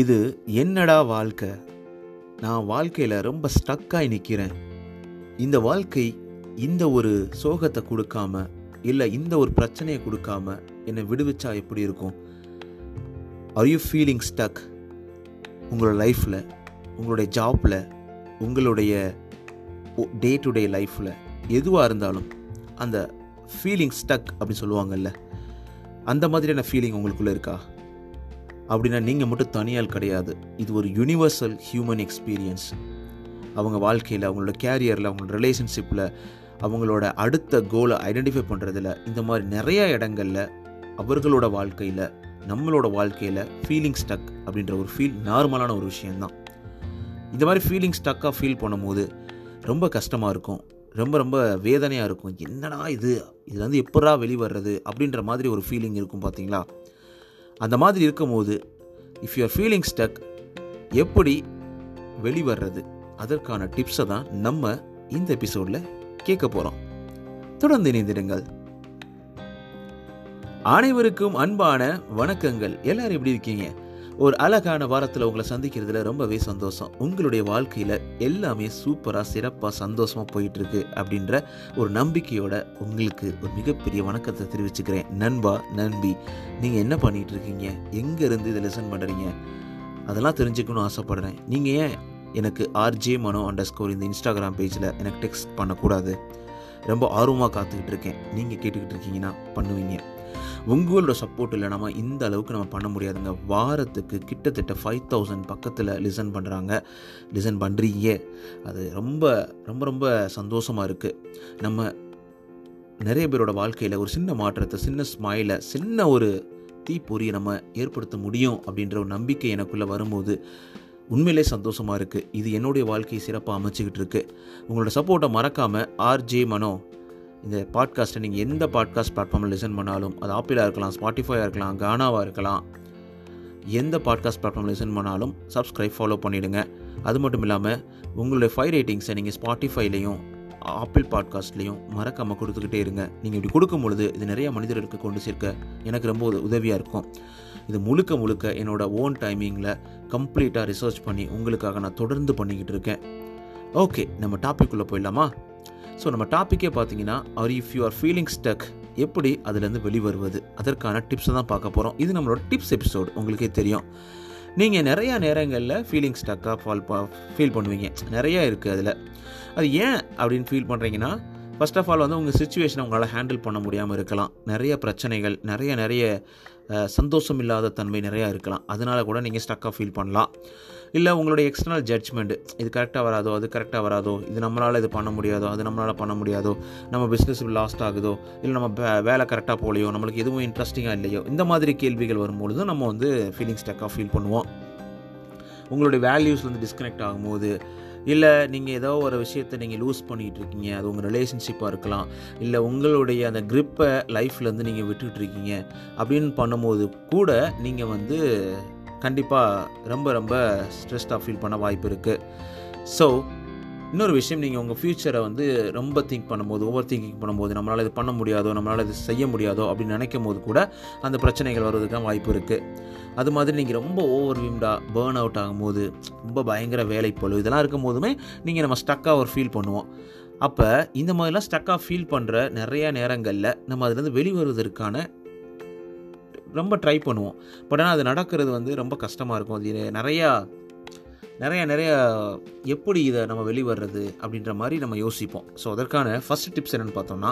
இது என்னடா வாழ்க்கை? நான் வாழ்க்கையில் ரொம்ப ஸ்டக்காகி நிற்கிறேன் இந்த வாழ்க்கை இந்த ஒரு சோகத்தை கொடுக்காம இல்லை இந்த ஒரு பிரச்சனையை கொடுக்காம என்னை விடுவிச்சா எப்படி இருக்கும்? ஆர் யூ ஃபீலிங் ஸ்டக் உங்களோட லைஃப்பில் உங்களுடைய ஜாப்பில் உங்களுடைய டே டு டே லைஃப்பில் எதுவாக இருந்தாலும் அந்த ஃபீலிங் ஸ்டக் அப்படின்னு சொல்லுவாங்கல்ல அந்த மாதிரியான ஃபீலிங் உங்களுக்குள்ளே இருக்கா? அப்படின்னா நீங்கள் மட்டும் தனியால் கிடையாது. இது ஒரு யுனிவர்சல் ஹியூமன் எக்ஸ்பீரியன்ஸ் அவங்க வாழ்க்கையில் அவங்களோட கேரியரில் அவங்களோட ரிலேஷன்ஷிப்பில் அவங்களோட அடுத்த கோலை ஐடென்டிஃபை பண்ணுறதுல இந்த மாதிரி நிறைய இடங்களில் அவர்களோட வாழ்க்கையில் நம்மளோட வாழ்க்கையில் ஃபீலிங் ஸ்டக் அப்படின்ற ஒரு ஃபீல் நார்மலான ஒரு விஷயந்தான் இந்த மாதிரி ஃபீலிங் ஸ்டக்காக ஃபீல் பண்ணும்போது ரொம்ப கஷ்டமாக இருக்கும். ரொம்ப ரொம்ப வேதனையாக இருக்கும். என்னடா இது? இதுலேருந்து எப்படா வெளிவர்றது? அப்படின்ற மாதிரி ஒரு ஃபீலிங் இருக்கும் பார்த்தீங்களா அந்த மாதிரி இருக்கும்போது if you are feeling stuck எப்படி வெளிவர்றது? அதற்கான டிப்ஸை தான் நம்ம இந்த எபிசோடில் கேட்க போகிறோம் தொடர்ந்து இணைந்திடுங்கள். அனைவருக்கும் அன்பான வணக்கங்கள். எல்லாரும் எப்படி இருக்கீங்க? ஒரு அழகான வாரத்தில் உங்களை சந்திக்கிறதுல ரொம்பவே சந்தோஷம். உங்களுடைய வாழ்க்கையில் எல்லாமே சூப்பராக சிறப்பாக சந்தோஷமாக போயிட்டுருக்கு அப்படின்ற ஒரு நம்பிக்கையோட உங்களுக்கு ஒரு மிகப்பெரிய வணக்கத்தை தெரிவிச்சுக்கிறேன். நண்பா நண்பி நீங்கள் என்ன பண்ணிகிட்டு இருக்கீங்க எங்கேருந்து இதை லெசன் பண்ணுறீங்க அதெல்லாம் தெரிஞ்சுக்கணும்னு ஆசைப்பட்றேன். நீங்கள் ஏன் எனக்கு ஆர்ஜே மனோ அண்டர் ஸ்கோர் இந்த இன்ஸ்டாகிராம் பேஜில் எனக்கு டெக்ஸ்ட் பண்ணக்கூடாது? ரொம்ப ஆர்வமாக காத்துக்கிட்டு இருக்கேன் நீங்கள் கேட்டுக்கிட்டு இருக்கீங்கன்னா பண்ணுவீங்க. உங்களோட சப்போர்ட் இல்லை நம்ம இந்த அளவுக்கு நம்ம பண்ண முடியாதுங்க. வாரத்துக்கு கிட்டத்தட்ட ஃபைவ் தௌசண்ட் பக்கத்தில் லிசன் பண்ணுறாங்க லிசன் பண்ணுறீங்க அது ரொம்ப ரொம்ப ரொம்ப சந்தோஷமாக இருக்குது நம்ம நிறைய பேரோட வாழ்க்கையில் ஒரு சின்ன மாற்றத்தை சின்ன ஸ்மைலை சின்ன ஒரு தீப்பொறியை நம்ம ஏற்படுத்த முடியும் அப்படின்ற ஒரு நம்பிக்கை எனக்குள்ளே வரும்போது உண்மையிலே சந்தோஷமாக இருக்குது இது என்னுடைய வாழ்க்கையை சிறப்பாக அமைச்சிக்கிட்டு இருக்கு. உங்களோட சப்போர்ட்டை மறக்காமல் ஆர்ஜே மனோ இந்த பாட்காஸ்ட்டை நீங்கள் எந்த பாட்காஸ்ட் பிளாட்ஃபார்மில் லிசன் பண்ணாலும் அது ஆப்பிளாக இருக்கலாம் ஸ்பாட்டிஃபையாக இருக்கலாம் கானாவாக இருக்கலாம் எந்த பாட்காஸ்ட் பிளாட்ஃபார்மில் லிசன் பண்ணாலும் சப்ஸ்கிரைப் ஃபாலோ பண்ணிவிடுங்க அது மட்டும் இல்லாமல் உங்களுடைய ஃபைவ் ரேட்டிங்ஸை நீங்கள் ஸ்பாட்டிஃபைலையும் ஆப்பிள் பாட்காஸ்ட்லேயும் மறக்காமல் கொடுத்துக்கிட்டே இருங்க. நீங்கள் இப்படி கொடுக்கும் பொழுது இது நிறைய மனிதர்களுக்கு கொண்டு சேர்க்க எனக்கு ரொம்ப உதவியாக இருக்கும். இது முழுக்க முழுக்க என்னோட ஓன் டைமிங்கில் கம்ப்ளீட்டாக ரிசர்ச் பண்ணி உங்களுக்காக நான் தொடர்ந்து பண்ணிக்கிட்டு இருக்கேன். ஓகே நம்ம டாபிக்குள்ளே போயிடலாமா? ஸோ நம்ம டாப்பிக்கே பார்த்தீங்கன்னா are if you are feeling stuck எப்படி அதுலேருந்து வெளிவருவது? அதற்கான டிப்ஸை தான் பார்க்க போகிறோம் இது நம்மளோட டிப்ஸ் எபிசோடு உங்களுக்கே தெரியும். நீங்கள் நிறையா நேரங்களில் ஃபீலிங் ஸ்டக்காக ஃபால் ஃபீல் பண்ணுவீங்க. நிறையா இருக்குது அதில். அது ஏன் அப்படின்னு ஃபீல் பண்ணுறீங்கன்னா ஃபர்ஸ்ட் ஆஃப் ஆல் வந்து உங்கள் சுச்சுவேஷனை உங்களால் ஹேண்டில் பண்ண முடியாமல் இருக்கலாம். நிறைய பிரச்சனைகள் நிறைய நிறைய சந்தோஷம் இல்லாத தன்மை நிறையா இருக்கலாம். அதனால கூட நீங்கள் ஸ்டக்காக ஃபீல் பண்ணலாம். இல்லை உங்களுடைய எக்ஸ்டர்னல் ஜட்ஜ்மெண்ட் இது கரெக்டாக வராதோ அது கரெக்டாக வராதோ இது நம்மளால் இது பண்ண முடியாதோ அது நம்மளால் பண்ண முடியாதோ நம்ம பிஸ்னஸ் லாஸ்ட் ஆகுதோ இல்லை நம்ம வேலை கரெக்டாக போகலையோ நம்மளுக்கு எதுவும் இன்ட்ரெஸ்டிங்காக இல்லையோ இந்த மாதிரி கேள்விகள் வரும்பொழுது நம்ம வந்து ஃபீலிங் ஸ்டக்காக ஃபீல் பண்ணுவோம். உங்களுடைய வேல்யூஸ்லேருந்து டிஸ்கனெக்ட் ஆகும்போது இல்லை நீங்கள் ஏதோ ஒரு விஷயத்தை நீங்கள் லூஸ் பண்ணிகிட்டு இருக்கீங்க அது உங்கள் ரிலேஷன்ஷிப்பாக இருக்கலாம் இல்லை உங்களுடைய அந்த க்ரிப்பை லைஃப்லேருந்து நீங்கள் விட்டுட்டு இருக்கீங்க அப்படின்னு பண்ணும்போது கூட நீங்கள் வந்து கண்டிப்பாக ரொம்ப ரொம்ப ஸ்ட்ரெஸ்டாக ஃபீல் பண்ண வாய்ப்பு இருக்குது ஸோ இன்னொரு விஷயம் நீங்கள் உங்கள் ஃப்யூச்சரை வந்து ரொம்ப திங்க் பண்ணும்போது ஓவர் திங்கிங் பண்ணும்போது நம்மளால் இது பண்ண முடியாதோ நம்மளால் இது செய்ய முடியாதோ அப்படின்னு நினைக்கும் போது கூட அந்த பிரச்சனைகள் வருவதுக்கான வாய்ப்பு இருக்குது அது மாதிரி நீங்கள் ரொம்ப ஓவர் விம்டாக பேர்ன் அவுட் ஆகும்போது ரொம்ப பயங்கர வேலைப்பழு இதெல்லாம் இருக்கும் போதுமே நீங்கள் நம்ம ஸ்டக்காக ஒரு ஃபீல் பண்ணுவோம். அப்போ இந்த மாதிரிலாம் ஸ்டக்காக ஃபீல் பண்ணுற நிறையா நேரங்களில் நம்ம அதுலேருந்து வெளிவருவதற்கான ரொம்ப ட்ரை பண்ணுவோம். பட் ஆனால் அது நடக்கிறது வந்து ரொம்ப கஷ்டமாக இருக்கும். அது நிறையா நிறைய நிறைய எப்படி இதை நம்ம வெளிவர்றது அப்படின்ற மாதிரி நம்ம யோசிப்போம். ஸோ அதற்கான ஃபஸ்ட் டிப்ஸ் என்னென்னு பார்த்தோம்னா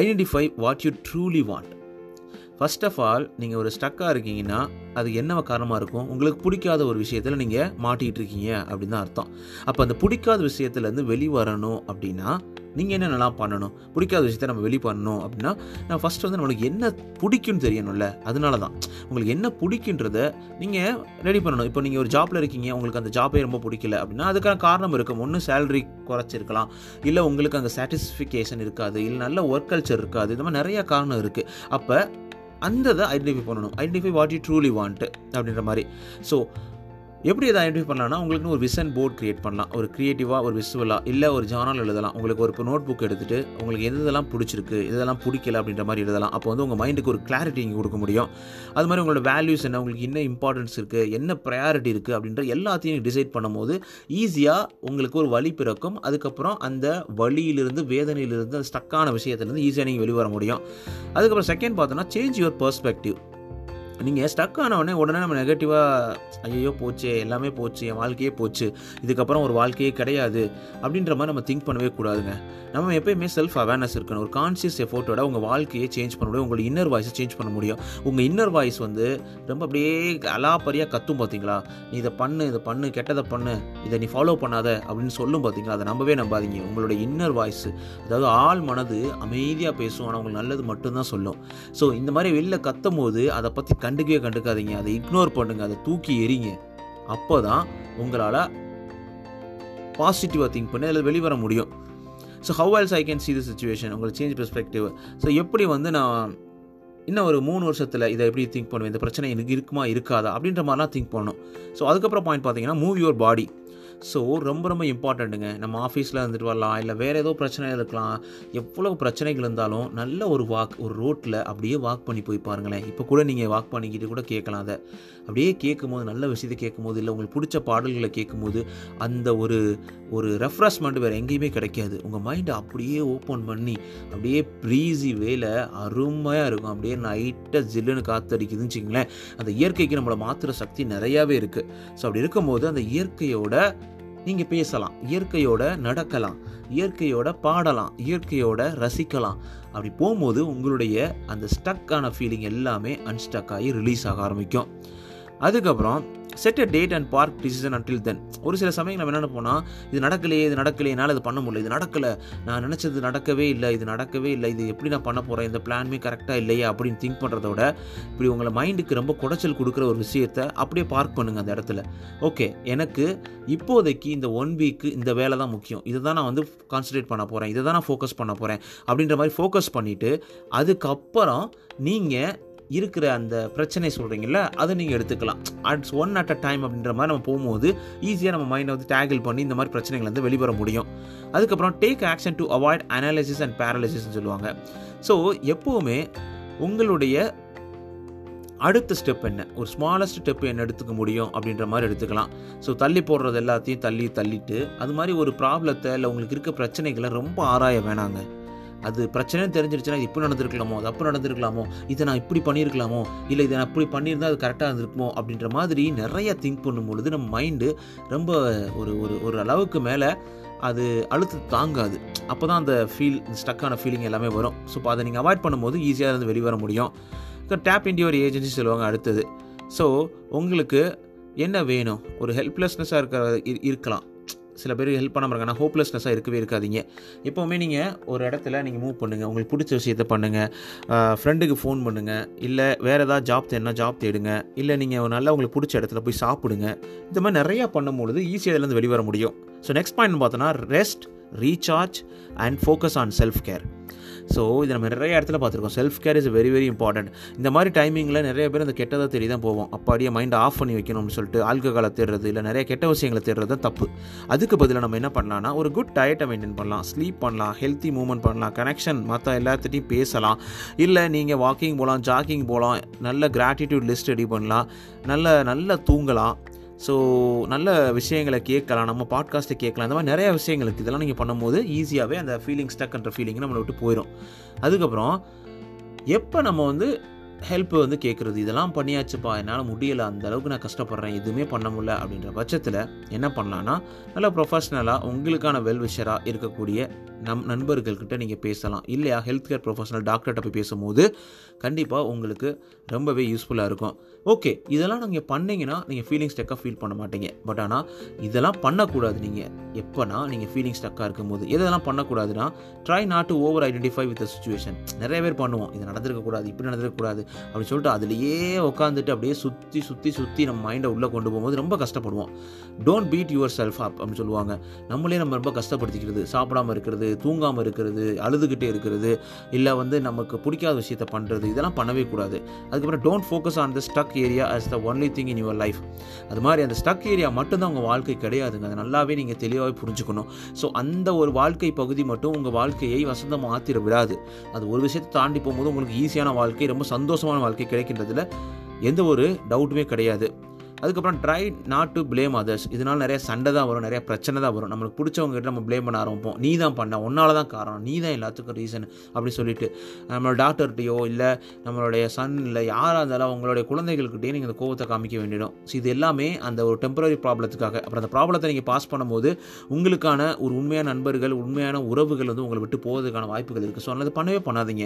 identify what you truly want first of all நீங்கள் ஒரு ஸ்டக்காக இருக்கீங்கன்னா அது என்ன காரணமாக இருக்கும்? உங்களுக்கு பிடிக்காத ஒரு விஷயத்தில் நீங்கள் மாட்டிகிட்டு இருக்கீங்க அப்படின்னு தான் அர்த்தம். அப்போ அந்த பிடிக்காத விஷயத்துலேருந்து வெளிவரணும் அப்படின்னா நீங்கள் என்னென்னலாம் பண்ணணும்? பிடிக்காத விஷயத்த நம்ம வெளி பண்ணணும் அப்படின்னா நான் ஃபஸ்ட் வந்து நம்மளுக்கு என்ன பிடிக்கும்னு தெரியணும்ல அதனால தான் உங்களுக்கு என்ன பிடிக்குன்றத நீங்கள் ரெடி பண்ணணும். இப்போ நீங்கள் ஒரு ஜாப்பில் இருக்கீங்க உங்களுக்கு அந்த ஜாப்பே ரொம்ப பிடிக்கல அப்படின்னா அதுக்கான காரணம் இருக்கும். ஒன்று சேலரி குறைச்சிருக்கலாம். இல்லை உங்களுக்கு அங்கே சாட்டிஸ்ஃபிகேஷன் இருக்காது. இல்லை நல்ல ஒர்க் கல்ச்சர் இருக்காது. இந்த மாதிரி நிறையா காரணம் இருக்குது அப்போ அந்த இதை ஐடென்டிஃபை பண்ணணும். Identify what you truly want அப்படின்ற மாதிரி. ஸோ எப்படி இதை ஐடென்டிஃபை பண்ணலாம்னா உங்களுக்கு ஒரு விசன் போர்ட் கிரியேட் பண்ணலாம். ஒரு க்ரியேட்டிவாக ஒரு விசுவலாக இல்லை ஒரு ஜானல் எழுதலாம். உங்களுக்கு ஒரு நோட் புக் எடுத்துகிட்டு உங்களுக்கு எது இதெல்லாம் பிடிச்சிருக்கு இதெல்லாம் பிடிக்கல அப்படின்ற மாதிரி எழுதலாம். அப்போ வந்து உங்கள் மைண்டுக்கு ஒரு கிளாரிட்டி இங்கே கொடுக்க முடியும். அது மாதிரி உங்களோட வேல்யூஸ் என்ன உங்களுக்கு என்ன இம்பார்ட்டன்ஸ் இருக்குது என்ன ப்ரையாரிட்டி இருக்குது அப்படின்ற எல்லாத்தையும் டிசைட் பண்ணும்போது ஈஸியாக உங்களுக்கு ஒரு வழி பிறக்கும். அதுக்கப்புறம் அந்த வழியிலிருந்து வேதனையிலிருந்து அந்த ஸ்டக்கான விஷயத்துலேருந்து ஈஸியாக நீங்கள் வெளிவர முடியும். அதுக்கப்புறம் செகண்ட் பார்த்தோன்னா சேஞ்ச் யுவர் பர்ஸ்பெக்டிவ் நீங்கள் ஸ்டக் ஆனவுடனே உடனே நம்ம நெகட்டிவாக ஐயோ போச்சு எல்லாமே போச்சு என் வாழ்க்கையே போச்சு இதுக்கப்புறம் ஒரு வாழ்க்கையே கிடையாது அப்படின்ற மாதிரி நம்ம திங்க் பண்ணவே கூடாதுங்க. நம்ம எப்பயுமே செல்ஃப் அவேர்னஸ் இருக்கணும். ஒரு கான்சியஸ் எஃபோர்ட்டோட உங்கள் வாழ்க்கையை சேஞ்ச் பண்ண முடியும். உங்களோட இன்னர் வாய்ஸை சேஞ்ச் பண்ண முடியும். உங்கள் இன்னர் வாய்ஸ் வந்து ரொம்ப அப்படியே அலாப்பரியாக கத்தும் பார்த்தீங்களா நீ இதை பண்ணு இதை பண்ணு கெட்டதை பண்ணு இதை நீ ஃபாலோ பண்ணாத அப்படின்னு சொல்லும் பார்த்தீங்களா அதை நம்பவே நம்பாதீங்க. உங்களோட இன்னர் வாய்ஸ் அதாவது ஆள் மனது அமைதியாக பேசும். ஆனால் உங்களுக்கு நல்லது மட்டும்தான் சொல்லும். ஸோ இந்த மாதிரி வெளில கத்தும் போது அதை பற்றி கண்டுக்கவே கண்டுக்காதீங்க. அதை இக்னோர் பண்ணுங்க. அதை தூக்கி எறிங்க. அப்போ தான் உங்களால் பாசிட்டிவாக திங்க் பண்ணி அதில் வெளிவர முடியும். So how else I can see the situation உங்களுக்கு சேஞ்ச் பெர்ஸ்பெக்டிவ் ஸோ எப்படி வந்து நான் இன்னும் ஒரு மூணு வருஷத்தில் இதை எப்படி திங்க் பண்ணுவேன்? இந்த பிரச்சனை எனக்கு இருக்குமா? இருக்காதா? அப்படின்ற மாதிரிலாம் திங்க் பண்ணணும் ஸோ அதுக்கப்புறம் பாயிண்ட் பார்த்தீங்கன்னா மூவ் யுவர் பாடி ஸோ ரொம்ப ரொம்ப இம்பார்ட்டண்ட்டுங்க நம்ம ஆஃபீஸில் இருந்துட்டு வரலாம் இல்லை வேறு ஏதோ பிரச்சனை இருக்கலாம். எவ்வளோ பிரச்சனைகள் இருந்தாலும் நல்ல ஒரு வாக் ஒரு ரோட்டில் அப்படியே வாக் பண்ணி போய் பாருங்களேன். இப்போ கூட நீங்கள் வாக் பண்ணிக்கிட்டு கூட கேட்கலாம் அதை. அப்படியே கேட்கும்போது நல்ல விஷயத்தை கேட்கும்போது இல்லை உங்களுக்கு பிடிச்ச பாடல்களை கேட்கும்போது அந்த ஒரு ஒரு ரெஃப்ரெஷ்மெண்ட் வேறு எங்கேயுமே கிடைக்காது. உங்கள் மைண்டை அப்படியே ஓப்பன் பண்ணி அப்படியே ப்ரீஸி வேலை அருமையாக இருக்கும். அப்படியே நைட்டாக ஜில்லுன்னு காத்தடிக்குதுன்னு வச்சுங்களேன் அந்த இயற்கைக்கு நம்மளை மாற்றுற சக்தி நிறையாவே இருக்குது ஸோ அப்படி இருக்கும்போது அந்த இயற்கையோட நீங்கள் பேசலாம் இயற்கையோட நடக்கலாம் இயற்கையோட பாடலாம் இயற்கையோட ரசிக்கலாம். அப்படி போகும்போது உங்களுடைய அந்த ஸ்டக்கான ஃபீலிங் எல்லாமே அன்ஸ்டக் ஆகி ரிலீஸ் ஆக ஆரம்பிக்கும். அதுக்கப்புறம் set a date and park decision until then ஒரு சில சமயம் நம்ம என்ன போனால் இது நடக்கலையே இது நடக்கலையே என்னால் இது பண்ண முடியல இது நடக்கலை நான் நினச்சது நடக்கவே இல்லை இது நடக்கவே இல்லை இது எப்படி நான் பண்ண போகிறேன் இந்த பிளானுமே கரெக்டாக இல்லையா அப்படின்னு திங்க் பண்ணுறத விட இப்படி உங்களை மைண்டுக்கு ரொம்ப குடைச்சல் கொடுக்குற ஒரு விஷயத்தை அப்படியே பார்க் பண்ணுங்கள் அந்த இடத்துல. ஓகே எனக்கு இப்போதைக்கு இந்த ஒன் வீக்கு இந்த வேலை தான் முக்கியம். இதை தான் நான் வந்து கான்சன்ட்ரேட் பண்ண போகிறேன் இதை தான் நான் ஃபோக்கஸ் பண்ண போகிறேன் அப்படின்ற மாதிரி ஃபோக்கஸ் பண்ணிவிட்டு அதுக்கப்புறம் நீங்கள் இருக்கிற அந்த பிரச்சனை சொல்கிறீங்கள அதை நீங்கள் எடுத்துக்கலாம். Ads one at a time அப்படின்ற மாதிரி நம்ம போகும்போது ஈஸியாக நம்ம மைண்டை வந்து டேகிள் பண்ணி இந்த மாதிரி பிரச்சனைகள் வந்து வெளிவர முடியும். அதுக்கப்புறம் take action to avoid analysis and பேரலிசிஸ்ன்னு சொல்லுவாங்க. ஸோ எப்போவுமே உங்களுடைய அடுத்த ஸ்டெப் என்ன? ஒரு ஸ்மாலஸ்ட் ஸ்டெப் என்ன எடுத்துக்க முடியும் அப்படின்ற மாதிரி எடுத்துக்கலாம். ஸோ தள்ளி போடுறது எல்லாத்தையும் தள்ளி தள்ளிட்டு அது மாதிரி ஒரு ப்ராப்ளத்தை இல்லை உங்களுக்கு இருக்க பிரச்சனைகளை ரொம்ப ஆராய வேணாங்க. அது பிரச்சனை தெரிஞ்சிருச்சுன்னா இது இப்படி நடந்திருக்கலாமோ? அது அப்போ நடந்திருக்கலாமோ? இதை நான் இப்படி பண்ணியிருக்கலாமோ? இல்லை இதை நான் இப்படி பண்ணியிருந்தா அது கரெக்டாக இருந்திருக்குமோ? அப்படின்ற மாதிரி நிறைய திங்க் பண்ணும்பொழுது நம்ம மைண்டு ரொம்ப ஒரு ஒரு ஒரு அளவுக்கு மேலே அது அழுத்து தாங்காது. அப்போ தான் அந்த ஃபீல் ஸ்டக்கான ஃபீலிங் எல்லாமே வரும். ஸோ அதை நீங்கள் அவாய்ட் பண்ணும்போது ஈஸியாக இருந்து வெளிவர முடியும். டேப் இண்டியா ஒரு ஏஜென்சி சொல்லுவாங்க அடுத்தது. ஸோ உங்களுக்கு என்ன வேணும்? ஒரு ஹெல்ப்லெஸ்னஸாக இருக்கிற இருக்கலாம். சில பேர் ஹெல்ப் பண்ண இருக்காங்க ஆனால் ஹோப்லெஸ்னஸாக இருக்கவே இருக்காதீங்க. எப்போவுமே நீங்கள் ஒரு இடத்துல நீங்கள் மூவ் பண்ணுங்கள் உங்களுக்கு பிடிச்ச விஷயத்த பண்ணுங்கள் ஃப்ரெண்டுக்கு ஃபோன் பண்ணுங்கள் இல்லை வேறு ஏதாவது ஜாப் தேடினா ஜாப் தேடுங்க. இல்லை நீங்கள் ஒரு நல்லா உங்களுக்கு பிடிச்ச இடத்துல போய் சாப்பிடுங்க. இந்த மாதிரி நிறையா பண்ணும்பொழுது ஈஸியாக இதுலேருந்து வெளிவர முடியும். ஸோ நெக்ஸ்ட் பாயிண்ட் பார்த்தோன்னா rest recharge and focus on self care so இது நம்ம நிறைய இடத்துல பார்த்துருக்கோம். Self care is very very important இந்த மாதிரி டைமிங்கில் நிறைய பேர் அந்த கெட்டதை தேடி தான் போவோம் அப்பாடியே மைண்டை ஆஃப் பண்ணி வைக்கணும்னு சொல்லிட்டு ஆல்கஹாலை தேடுறது இல்லை நிறைய கெட்ட விஷயங்களை தேடுறது தான் தப்பு. அதுக்கு பதிலாக நம்ம என்ன பண்ணலாம்னா ஒரு குட் டயட்டை மெயின்டைன் பண்ணலாம். ஸ்லீப் பண்ணலாம் ஹெல்த்தி மூவ்மெண்ட் பண்ணலாம் கனெக்ஷன் மற்ற எல்லாத்திட்டையும் பேசலாம். இல்லை நீங்கள் வாக்கிங் போகலாம் ஜாக்கிங் போகலாம் நல்ல கிராட்டிடியூட் லிஸ்ட் ரெடி பண்ணலாம். நல்ல நல்ல தூங்கலாம். ஸோ நல்ல விஷயங்களை கேட்கலாம் நம்ம பாட்காஸ்ட்டை கேட்கலாம். இந்த மாதிரி நிறைய விஷயங்கள் இருக்குது இதெல்லாம் நீங்கள் பண்ணும்போது ஈஸியாகவே அந்த ஃபீலிங் ஸ்டக்ன்ற ஃபீலிங் நம்மளை விட்டு போயிடும் அதுக்கப்புறம் எப்போ நம்ம வந்து ஹெல்ப் வந்து கேட்குறது? இதெல்லாம் பண்ணியாச்சுப்பா என்னால் முடியலை அந்த அளவுக்கு நான் கஷ்டப்படுறேன் எதுவுமே பண்ண முடியல அப்படின்ற பட்சத்தில் என்ன பண்ணலான்னா நல்ல ப்ரொஃபஷ்னலாக உங்களுக்கான வெல்விஷராக இருக்கக்கூடிய நம் நண்பர்கள்கிட்ட நீங்கள் பேசலாம். இல்லையா ஹெல்த் கேர் ப்ரொஃபஷனல் டாக்டர்கிட்ட போய் பேசும்போது கண்டிப்பாக உங்களுக்கு ரொம்பவே யூஸ்ஃபுல்லாக இருக்கும். ஓகே இதெல்லாம் நீங்கள் பண்ணிங்கன்னா நீங்கள் ஃபீலிங் ஸ்டக்காக ஃபீல் பண்ண மாட்டீங்க. பட் ஆனால் இதெல்லாம் பண்ணக்கூடாது நீங்கள் எப்போனா நீங்கள் ஃபீலிங் ஸ்டக்காக இருக்கும்போது. எதெல்லாம் பண்ணக்கூடாதுன்னா try not to over identify with the situation நிறைய பேர் பண்ணுவோம். இது நடந்திருக்கக்கூடாது இப்படி நடந்திருக்கக்கூடாது அப்படின்னு சொல்லிட்டு அதுலேயே உட்காந்துட்டு அப்படியே சுற்றி சுற்றி சுற்றி நம்ம மைண்டை உள்ளே கொண்டு போகும்போது ரொம்ப கஷ்டப்படுவோம். Don't beat yourself up அப்படின்னு சொல்லுவாங்க. நம்மளே நம்ம ரொம்ப கஷ்டப்படுத்திக்கிறது சாப்பிடாம இருக்கிறது இருக்கிறது தூங்காமல் இருக்கிறது அழுதுகிட்டே இருக்கிறது இல்லை வந்து நமக்கு பிடிக்காத விஷயத்த பண்ணுறது இதெல்லாம் பண்ணவே கூடாது. அதுக்கப்புறம் don't focus on the stuck area as the only thing in your life அது மாதிரி அந்த ஸ்டக் ஏரியா மட்டும்தான் உங்கள் வாழ்க்கை கிடையாதுங்க. அதை நல்லாவே நீங்கள் தெளிவாகவே புரிஞ்சுக்கணும். ஸோ அந்த ஒரு வாழ்க்கை பகுதி மட்டும் உங்கள் வாழ்க்கையை வசந்தம் ஆத்திர விடாது. அது ஒரு விஷயத்தை தாண்டி போகும்போது உங்களுக்கு ஈஸியான வாழ்க்கை ரொம்ப சந்தோஷமான வாழ்க்கை கிடைக்கின்றதில் எந்த ஒரு டவுட்டுமே கிடையாது. அதுக்கப்புறம் try not to blame others இதனால் நிறைய சண்டை தான் வரும் நிறைய பிரச்சனை தான் வரும். நம்மளுக்கு பிடிச்சவங்க கிட்ட நம்ம ப்ளேம் பண்ண ஆரம்பிப்போம். நீ தான் பண்ண உன்னால தான் காரணம். நீ தான் எல்லாத்துக்கும் ரீசன் அப்படி சொல்லிட்டு நம்மளோட டாக்டர்கிட்டையோ இல்லை நம்மளுடைய சன் இல்லை யாராக இருந்தாலும் அவங்களுடைய குழந்தைகள்கிட்டயே நீங்கள் இந்த கோவத்தை காமிக்க வேண்டிடும். ஸோ இது எல்லாமே அந்த ஒரு டெம்பரரி ப்ராப்ளத்துக்காக அப்புறம் அந்த ப்ராப்ளத்தை நீங்கள் பாஸ் பண்ணும்போது உங்களுக்கான ஒரு உண்மையான நண்பர்கள் உண்மையான உறவுகள் வந்து உங்களை விட்டு போவதற்கான வாய்ப்புகள் இருக்குது ஸோ அதனால் பண்ணவே பண்ணாதீங்க.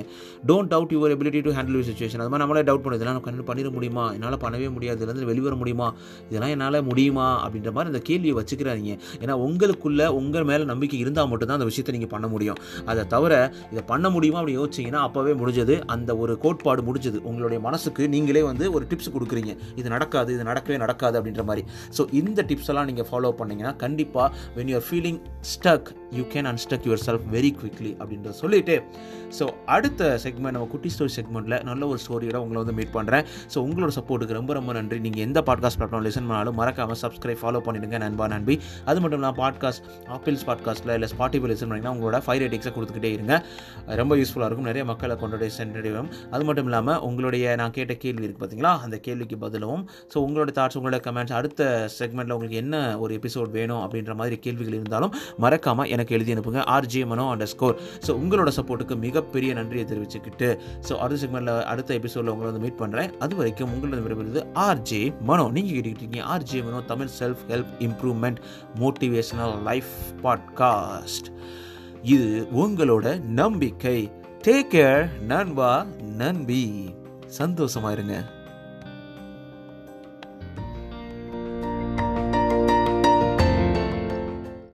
Don't doubt your ability to handle situation அது மாதிரி நம்மளே டவுட் பண்ணுது இதெல்லாம் கண்டிப்பாக பண்ணிட முடியுமா? என்னால் பண்ணவே முடியாது. இதுலேருந்து வெளிவர முடியுமா? இதெல்லாம் என்னால் முடியுமா? அப்படின்ற மாதிரி அந்த கேள்வியை வச்சுக்கிறாதீங்க. ஏன்னா உங்களுக்குள்ள உங்கள் மேலே நம்பிக்கை இருந்தால் மட்டும்தான் அந்த விஷயத்தை நீங்கள் பண்ண முடியும். அதை தவிர இதை பண்ண முடியுமா அப்படி யோசிச்சிங்கன்னா அப்போவே முடிஞ்சது. அந்த ஒரு கோட்பாடு முடிஞ்சது. உங்களுடைய மனசுக்கு நீங்களே வந்து ஒரு டிப்ஸ் கொடுக்குறீங்க. இது நடக்காது இது நடக்கவே நடக்காது அப்படின்ற மாதிரி. ஸோ இந்த டிப்ஸ் எல்லாம் நீங்கள் ஃபாலோ பண்ணீங்கன்னா கண்டிப்பாக when you're feeling stuck you can unstuck yourself very quickly அப்படின்றத சொல்லிட்டு ஸோ அடுத்த செக்மெண்ட் நம்ம குட்டி ஸ்டோரி செக்மெண்ட்டில் நல்ல ஒரு ஸ்டோரியோட உங்களை வந்து மீட் பண்ணுறேன் ஸோ உங்களோட சப்போர்ட்டுக்கு ரொம்ப ரொம்ப நன்றி. நீங்கள் எந்த பாட்காஸ்ட் பிளாட்ஃபார்ம் லிசன் பண்ணாலும் மறக்காமல் சப்ஸ்கிரைப் ஃபாலோ பண்ணிடுங்க நண்பா நண்பி. அது மட்டும் இல்லாமல் பாட்காஸ்ட் ஆப்பிள்ஸ் பாட்காஸ்ட்டில் இல்லை ஸ்பாட்டிஃபை லிசன் பண்ணிங்கன்னா உங்களோட ஃபைவ் ரேட்டிங்ஸை கொடுத்துக்கிட்டே இருங்க. ரொம்ப யூஸ்ஃபுல்லாக இருக்கும். நிறைய மக்களை கொண்டு சென்றடைவோம் அது மட்டும் இல்லாமல் உங்களுடைய நான் கேட்ட கேள்வி இருக்குது பார்த்தீங்களா அந்த கேள்விக்கு பதிலும் ஸோ உங்களோட தாட்ஸ் உங்களோட கமெண்ட்ஸ் அடுத்த செக்மெண்ட்டில் உங்களுக்கு என்ன ஒரு எபிசோட் வேணும் அப்படின்ற மாதிரி கேள்விகள் இருந்தாலும் மறக்காமல் எனக்கு எழுதி அனுப்புங்க. RJ Mano underscore so உங்களோட சப்போர்ட்டுக்கு மிகப்பெரிய நன்றியை தெரிவிச்சுக்கிட்டு ஸோ அடுத்த செக்மெண்ட்டில் அடுத்த எபிசோடில் உங்களை வந்து மீட் பண்ணுறேன் அது வரைக்கும் உங்களோட விரும்புகிறது ஆர்ஜே மனோ நீங்கள் கேட்டுக்கிட்டீங்க RJ Mano Tamil self help improvement motivational life podcast இது உங்களோட நம்பிக்கை. டேக் கேர் நண்பா நன்பி சந்தோஷமா இருங்க.